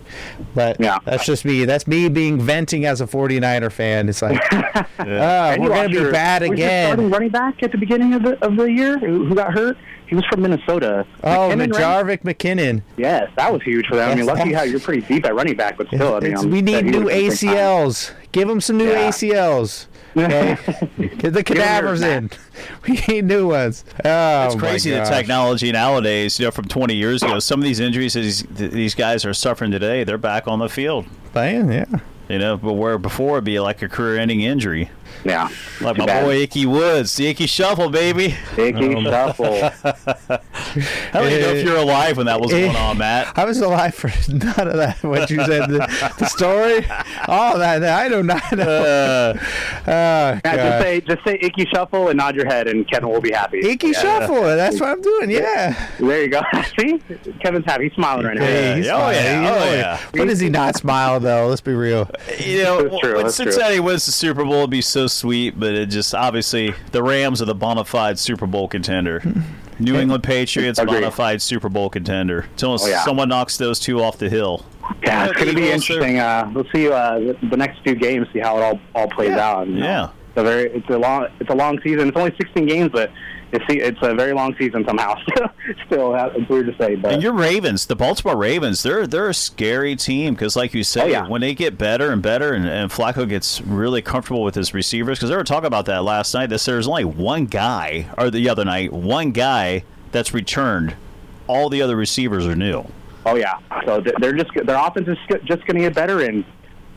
But Yeah. that's just me. That's me being venting as a 49er fan. It's like, *laughs* oh, And we're going to be your- bad was your again. starting running back at the beginning of the of the year who, who got hurt. He was from Minnesota. Oh, McKinnon, right? Jerick McKinnon. Yes, that was huge for them. I mean, Yes, lucky how you're pretty deep at running back, but still, I mean, I'm- we need new was a big time. ACLs. Give them some new Yeah. ACLs. *laughs* Okay, *laughs* get the cadavers in. *laughs* We need new ones. Oh, It's crazy the technology nowadays. You know, from 20 years ago, some of these injuries these, these guys are suffering today, they're back on the field. Playing, yeah. You know, but where before it'd be like a career-ending injury, Yeah, like my bad. boy Ickey Woods, the Ickey Shuffle, baby. Ickey shuffle. I don't even know if you're alive when that was eh, going on, Matt. *laughs* I was alive for *laughs* none of that. What you said, the, the story, all that, that I do not know. Uh, *laughs* Oh, Yeah, just say just say ickey shuffle and nod your head, and Kevin will be happy. Ickey Yeah. shuffle. That's what I'm doing. Yeah. There you go. See, Kevin's happy. He's smiling right now. Hey, he's oh, fine. yeah, You oh, yeah. When does he not smile though? Let's be real. you know, true, when that's true. Cincinnati wins the Super Bowl, it'd be so sweet, but it just obviously the Rams are the bona fide Super Bowl contender. *laughs* New England Patriots, Agreed. bona fide Super Bowl contender. Until Oh, yeah. someone knocks those two off the hill. Yeah, it's going to be interesting. Uh, we'll see uh, the, the next few games, see how it all all plays Yeah, out. you know. yeah. It's a very it's a long it's a long season. It's only 16 games, but it's it's a very long season somehow. *laughs* Still, uh, it's weird to say, but And your Ravens, the Baltimore Ravens, they're they're a scary team because, like you said, Oh, yeah. when they get better and better, and, and Flacco gets really comfortable with his receivers, because they were talking about that last night. That there's only one guy, or the other night, one guy that's returned. All the other receivers are new. Oh yeah, so they're just their offense is just going to get better, and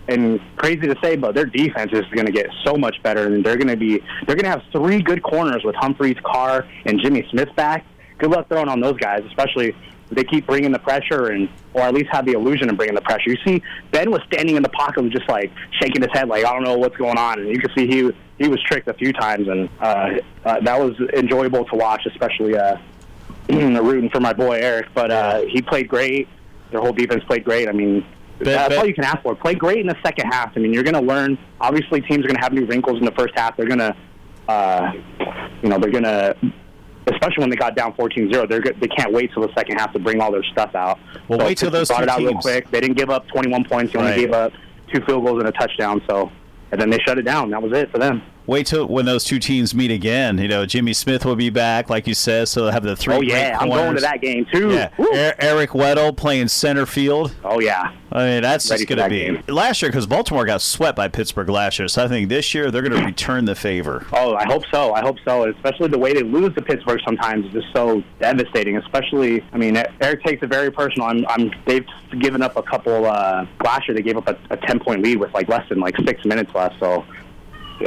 and crazy to say, but their defense is going to get so much better, and they're going to be they're going to have three good corners with Humphreys, Carr, and Jimmy Smith back. Good luck throwing on those guys, especially they keep bringing the pressure, and or at least have the illusion of bringing the pressure. You see, Ben was standing in the pocket, and just like shaking his head, like I don't know what's going on, and you can see he he was tricked a few times, and uh, uh, that was enjoyable to watch, especially. Uh, *clears throat* rooting for my boy Eric, but uh, he played great. Their whole defense played great. I mean, that's but- all you can ask for. Play great in the second half. I mean, you're going to learn. Obviously, teams are going to have new wrinkles in the first half. They're going to, uh, you know, they're going to. Especially when they got down 14-0, they're they can't wait till the second half to bring all their stuff out. Well, wait till those brought two it out real teams- quick. They didn't give up 21 points. They only Right. gave up two field goals and a touchdown. So, and then they shut it down. That was it for them. Wait till when those two teams meet again. You know, Jimmy Smith will be back, like you said, so they'll have the three. oh yeah, I'm going to that game too. Yeah, Woo. E- Eric Weddle playing center field. Oh yeah. I mean, that's Ready just going to be game. last year because Baltimore got swept by Pittsburgh last year. So I think this year they're going to return the favor. Oh, I hope so. I hope so. Especially the way they lose to Pittsburgh sometimes is just so devastating. Especially, I mean, Eric takes it very personal. I'm, I'm they've given up a couple. Uh, last year they gave up a, a ten point lead with like less than like six minutes left. So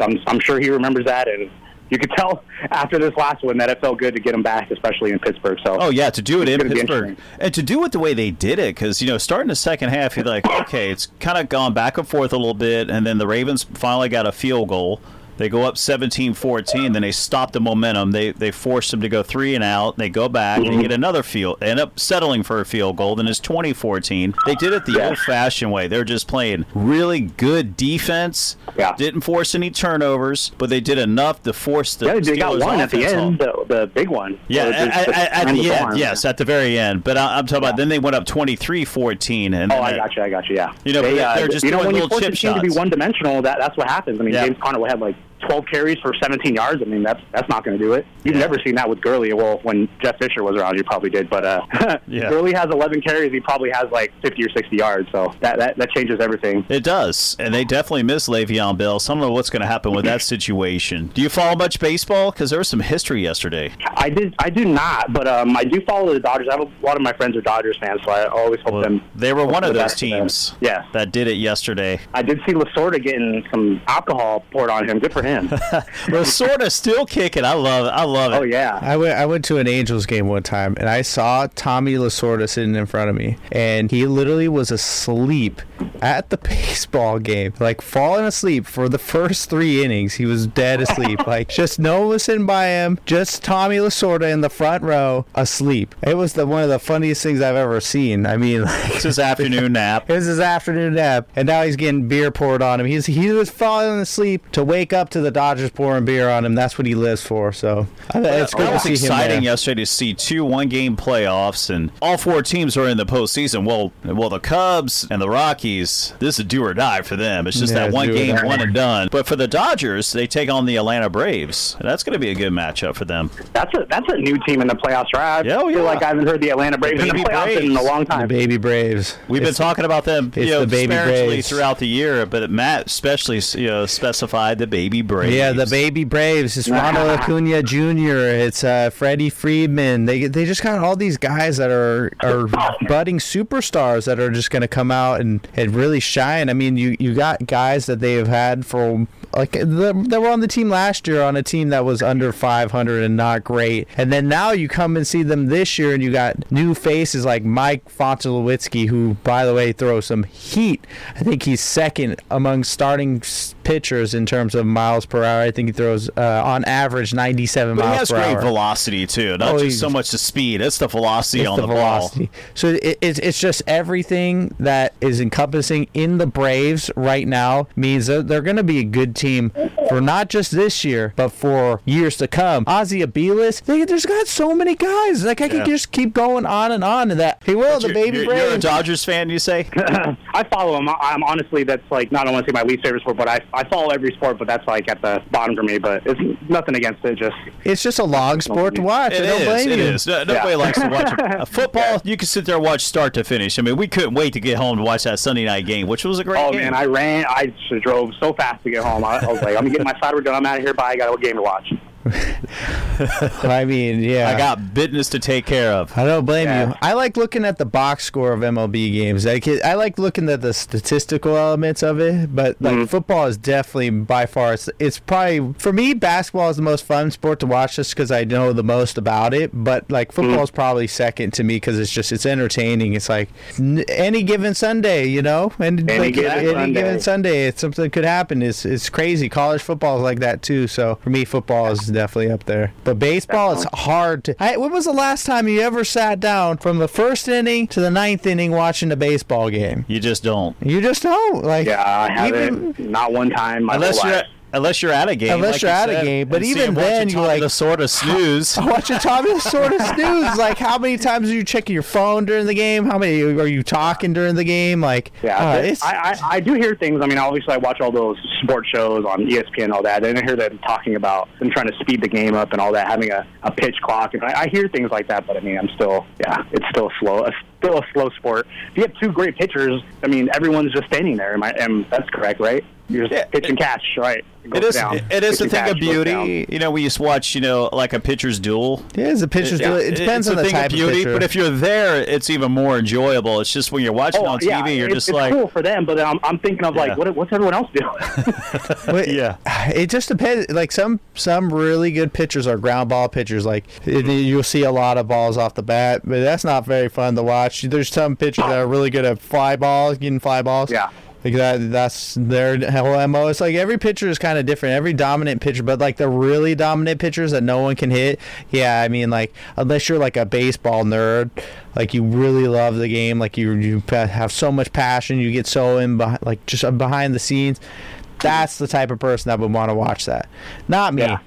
I'm, I'm sure he remembers that, and you could tell *laughs* after this last one that it felt good to get him back, especially in Pittsburgh. So Oh yeah, to do it in Pittsburgh and to do it the way they did it, because you know, starting the second half, you're like, *coughs* okay, it's kind of gone back and forth a little bit, and then the Ravens finally got a field goal. They go up 17-14, then they stop the momentum. They they force them to go three and out. They go back Mm-hmm. and get another field. They end up settling for a field goal. Then it's 2014. They did it the Yeah. old-fashioned way. They're just playing really good defense. Yeah. Didn't force any turnovers, but they did enough to force the yeah, they got one at the end, the, the big one. Yeah, So at, just- at, at the end, yes, at the very end. But I, I'm talking about then they went up 23-14. And Oh, I got you. I got you. Yeah. You know, but they, uh, they're just you know doing when you force a team to be one dimensional, that that's what happens. I mean, Yeah. James Conner had like 12 carries for 17 yards. I mean, that's that's not going to do it. You've Yeah. never seen that with Gurley. Well, when Jeff Fisher was around, you probably did. But uh, *laughs* Yeah. Gurley has 11 carries. He probably has like 50 or 60 yards. So that that, that changes everything. It does, and they definitely miss Le'Veon Bell. So I don't know what's going to happen with that *laughs* situation. Do you follow much baseball? Because there was some history yesterday. I did. I do not, but um, I do follow the Dodgers. I have a lot of my friends are Dodgers fans, so I always hope Well, them. they were one of those teams Yeah. that did it yesterday. I did see Lasorda getting some alcohol poured on him. Good for him. Man. *laughs* Lasorda still kicking. I love it. I love it. oh yeah. I went, I went to an Angels game one time and I saw Tommy Lasorda sitting in front of me and he literally was asleep at the *laughs* baseball game, like falling asleep for the first three innings. He was dead asleep, *laughs* like just no one was sitting by him, just Tommy Lasorda in the front row asleep. It was the one of the funniest things I've ever seen. I mean, like, It's his afternoon nap. it was his afternoon nap, and now he's getting beer poured on him. He's he was falling asleep to wake up to the Dodgers pouring beer on him. That's what he lives for. So I- it's good that to was see exciting him. Yesterday to see two one-game playoffs, and all four teams are in the postseason. Well, well, the Cubs and the Rockies, this is a do or die for them. It's just Yeah, that one game, one and done. But for the Dodgers, they take on the Atlanta Braves. That's going to be a good matchup for them. That's a that's a new team in the playoffs, right? I Yeah, oh, feel yeah. like I haven't heard the Atlanta Braves in the baby playoffs in a long time. The time. baby Braves. We've been talking about them, you know, the baby Braves. throughout the year, but Matt especially, you know, specified the baby Braves. Yeah, the baby Braves. It's Ronald Acuna Jr. It's uh, Freddie Freeman. They they just got all these guys that are are budding superstars that are just going to come out and, and really shine. I mean, you you got guys that they have had for like they they were on the team last year on a team that was under 500 and not great, and then now you come and see them this year and you got new faces like Mike Foltynewicz, who by the way throws some heat. I think he's second among starting pitchers in terms of miles per hour. I think he throws uh, on average 97 But he miles has great velocity too. Not Oh, just so much the speed; it's the velocity It's on the, the, velocity. So it, it's it's just everything that is encompassing in the Braves right now means that they're going to be a good team for not just this year, but for years to come. Ozzie Albies, they there's got so many guys. Like I could just keep going on and on. And that he will the You're- baby you're, you're a Braves. Dodgers fan, you say? *laughs* I follow him. I'm honestly that's like not I want to say my least favorite sport, but I I follow every sport, but that's like at the bottom for me. But it's nothing against it. Just It's just a log sport to watch. It I don't is. blame It you. is. No, nobody Yeah. likes to watch a, a *laughs* football. You can sit there and watch start to finish. I mean, we couldn't wait to get home to watch that Sunday night game, which was a great oh game. man, I ran. I drove so fast to get home. I, I was like, I'm gonna get my cider done. I'm out of here. Bye. I got a game to watch. I mean, yeah. I got business to take care of. I don't blame Yeah. you. I like looking at the box score of MLB games. Like it- I like looking at the statistical elements of it, but like Mm-hmm. football is definitely by far it's, it's probably for me basketball is the most fun sport to watch just because I know the most about it. But like Mm-hmm. football is probably second to me because it's just it's entertaining. It's like n- any given Sunday, you know, and Any like, given any Sunday. given Sunday, it's something could happen. It's it's crazy. College football is like that too. So for me, football is definitely up there. But baseball is hard to. I, when was the last time you ever sat down from the first inning to the ninth inning watching a baseball game? You just don't. You just don't like. Yeah, I haven't. Not one time. My Unless whole you're life. Unless you're at a game. Unless like you're you at a game, but even seeing- then, you're like- the sort of snooze. *laughs* Watching Tommy sort of snooze. Like, how many times are you checking your phone during the game? How many are you talking during the game? Like, Yeah, uh, it's, I, I I do hear things. I mean, obviously, I watch all those sports shows on ESPN and all that, and I hear them talking about them trying to speed the game up and all that, having a, a pitch clock, and I, I hear things like that. But I mean, I'm still, yeah, it's still slow, it's still a slow sport. If you have two great pitchers, I mean, everyone's just standing there. Am I, and that's correct, right? You're just Yeah, pitch and catch, right? It goes is. down. It is Pitch a thing of catch goes beauty. You know, we used to watch. You know, like a pitcher's duel. yeah, it's a pitcher's. Yeah, deal. It depends it's on the thing type of beauty. pitcher. But if you're there, it's even more enjoyable. It's just when you're watching Oh on TV, yeah, you're it's, just it's like, cool for them, but I'm, I'm thinking of Yeah. like, what, what's everyone else doing? *laughs* But Yeah. it just depends. Like some some really good pitchers are ground ball pitchers. Like it, you'll see a lot of balls off the bat, but that's not very fun to watch. There's some pitchers that are really good at fly balls, getting fly balls. Yeah. Like that, that's their whole mo. It's like every pitcher is kind of different. Every dominant pitcher, but like the really dominant pitchers that no one can hit. Yeah, I mean, like unless you're like a baseball nerd, like you really love the game, like you you have so much passion, you get so in behind, like just uh, behind the scenes. That's the type of person that would want to watch that. Not me. Yeah.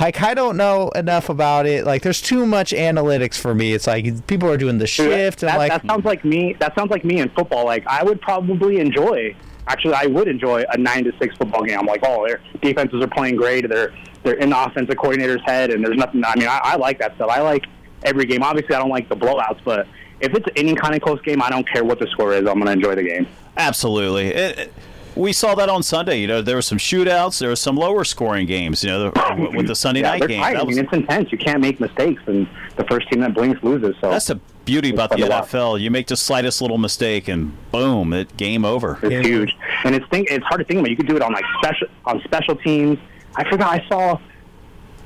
Like I don't know enough about it. Like there's too much analytics for me. It's like people are doing the shift and that, like that sounds like me. That sounds like me in football. Like I would probably enjoy. Actually, I would enjoy a nine to six football game. I'm like, oh, their defenses are playing great. They're they're in the offensive coordinator's head, and there's nothing. I mean, I, I like that stuff. I like every game. Obviously, I don't like the blowouts, but if it's any kind of close game, I don't care what the score is. I'm going to enjoy the game. absolutely. It, it- we saw that on Sunday. You know, there were some shootouts. There were some lower scoring games. You know, the- *coughs* with the Sunday Yeah, night game. tight. That I was- mean, it's intense. You can't make mistakes, and the first team that blinks loses. So That's the beauty about the fun to watch. NFL. You make the slightest little mistake, and boom, it game over. It's Yeah. huge, and it's think it's hard to think about. You could do it on like special on special teams. I forgot I saw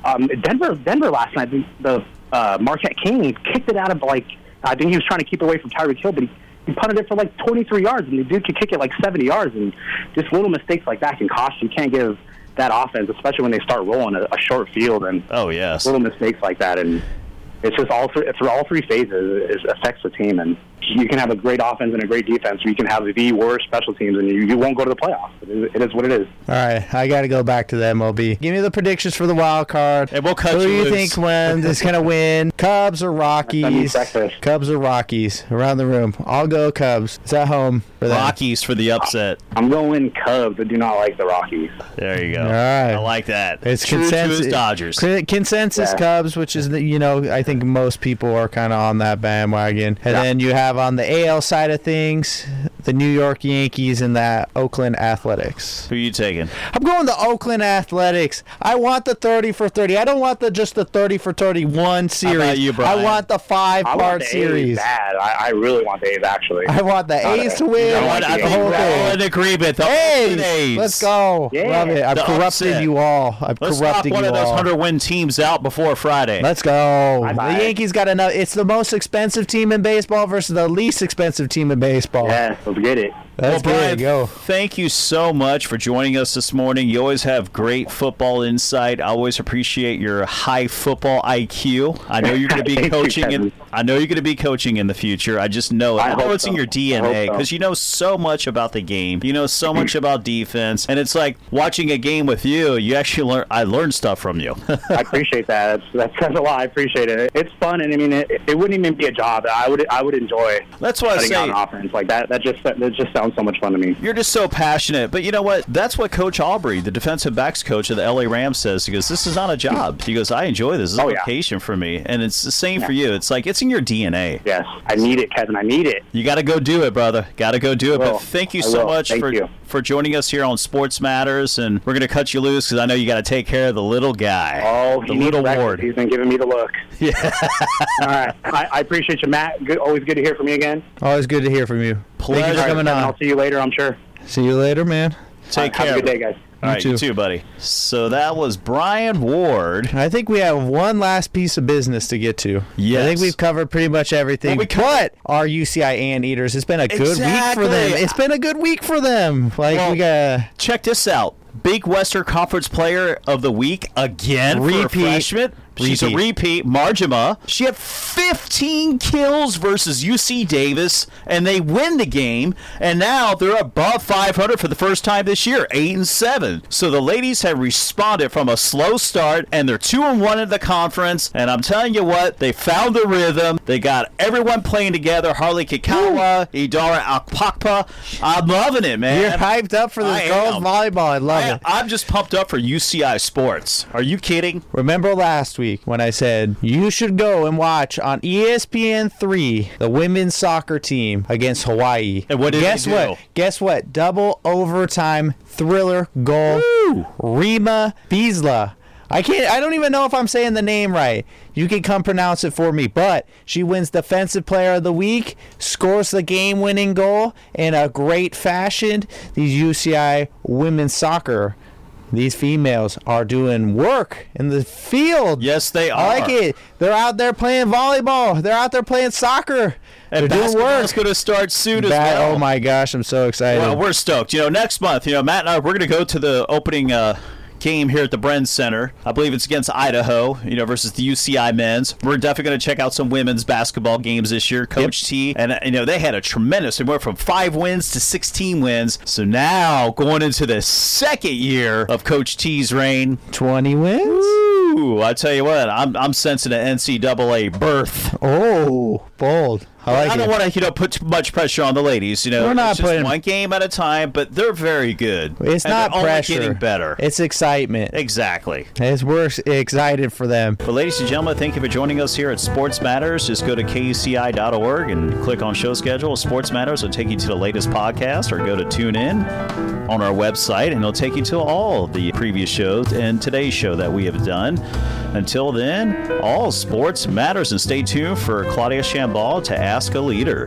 um, Denver Denver last night. The, the uh, Marquette King kicked it out of like I think he was trying to keep away from Tyreek Hill, but he, he punted it for like 23 yards, and the dude could kick it like 70 yards, and just little mistakes like that can cost you. You can't give that offense, especially when they start rolling a, a short field and Oh yes. little mistakes like that, and it's just all through, through all three phases it affects the team, and you can have a great offense and a great defense, or you can have the worst special teams, and you, you won't go to the playoffs. It is, it is what it is. All right, I got to go back to the MLB. Give me the predictions for the wild card. And we'll cut Who you do you loose. think wins? Is going to win? *laughs* Cubs or Rockies? Sunday breakfast. Cubs or Rockies? Around the room. I'll go Cubs. It's at home for them. Rockies for the upset. I'm going Cubs. I do not like the Rockies. There you go. All right. I like that. It's True to consensus. his Dodgers. Consensus Yeah. Cubs, which is the, you know I think most people are kind of on that bandwagon, and Yeah. then you have on the AL side of things the New York Yankees and the Oakland Athletics. Who are you taking? I'm going the Oakland Athletics. I want the 30 for 30. I don't want the just the 30 for 31 series. you, I want the five I want part the A's series. bad. I, I really want the A's actually. I want the Not A's to win. you I, want, want I the think whole we're all thing. in agreement. The A's, Oakland A's. let's go. Yeah. Love it. I've The corrupted upset. you all. I've Let's knock corrupted one you of those hundred win teams out before Friday. Let's go. Bye-bye. The Yankees got enough. It's the most expensive team in baseball versus the least expensive team in baseball. yeah, let's get it. That's well, Brian. Go. thank you so much for joining us this morning. You always have great football insight. I always appreciate your high football IQ. I know you're going to be *laughs* Thank you, coaching. in, I know you're going to be coaching in the future. I just know it. I I know hope it's in your DNA hope so. because you know so much about the game. You know so much about defense, and it's like watching a game with you. You actually learn. I learned stuff from you. *laughs* I appreciate that. That's, that says a lot. I appreciate it. It's fun, and I mean, it, it wouldn't even be a job. I would I would enjoy That's what I say. offense like that. That just that just sounds so much fun to me. You're just so passionate. But you know what? That's what Coach Aubrey, the defensive backs coach of the LA Rams, says. He goes, This is not a job. He goes, I enjoy this. This is Oh, a yeah. vacation for me. And it's the same for you. It's like it's in your DNA. Yes, I need it, Kevin. I need it. You got to go do it, brother. Got to go do it. But thank you so much Thank for you. for joining us here on Sports Matters. And we're going to cut you loose because I know you got to take care of the little guy. Oh, the little ward. He's been giving me the look. Yeah. *laughs* All right, I, I appreciate you, Matt. Good, always good to hear from you again. Always good to hear from you. Thank you Pleasure. for coming on. I'll see you later. I'm sure. See you later, man. Take Have care. a good day, guys. All right, you too. too, buddy. So that was Brian Ward. I think we have one last piece of business to get to. Yes. I think we've covered pretty much everything. Well, we covered- but our UCI Anteaters, it's been a good week for them. Exactly. It's been a good week for them. Like Well, we got Check this out. Big Western Conference Player of the Week again for Repeat. freshman. She's a Repeat. Marjama. She had 15 kills versus UC Davis, and they win the game. And now they're above 500 for the first time this year, eight and seven. So the ladies have responded from a slow start, and they're two and one in the conference. And I'm telling you what, they found the rhythm. They got everyone playing together. Harley Kikawa, Idara Akpakpa. I'm loving it, man. you're hyped up for this I girls volleyball. I love I, it. I'm just pumped up for UCI sports. Are you kidding? Remember last week when I said you should go and watch on ESPN three the women's soccer team against Hawaii. And what did Guess do? what? Guess what? Double overtime thriller goal. Rima Biesla. I can't. I don't even know if I'm saying the name right. You can come pronounce it for me. But she wins Defensive Player of the Week, scores the game-winning goal in a great fashion. These UCI women's soccer, these females are doing work in the field. Yes, they are. I like it. They're out there playing volleyball. They're out there playing soccer. And They're doing work. going to start soon as well. Oh my gosh, I'm so excited. Well, we're stoked. You know, next month, you know, Matt and I, we're going to go to the opening uh, game here at the Bren Center. I believe it's against Idaho, you know, versus the UCI men's. We're definitely going to check out some women's basketball games this year. Coach T, and, uh, you know, they had a tremendous, they went from five wins to 16 wins. So now going into the second year of Coach T's reign, 20 wins. Ooh, I tell you what, I'm, I'm sensing an NCAA berth. Oh, bold. I like I don't want to, you know, put too much pressure on the ladies. You know, We're not putting- one game at a time, but they're very good. It's not pressure. getting better. It's excitement. exactly. It's we're excited for them. But ladies and gentlemen, thank you for joining us here at Sports Matters. Just go to kuci.org and click on show schedule. Sports Matters will take you to the latest podcast, or go to tune in on our website, and it'll take you to all the previous shows and today's show that we have done. Until then, all sports matters, and stay tuned for Claudia Chambal to Ask a Leader.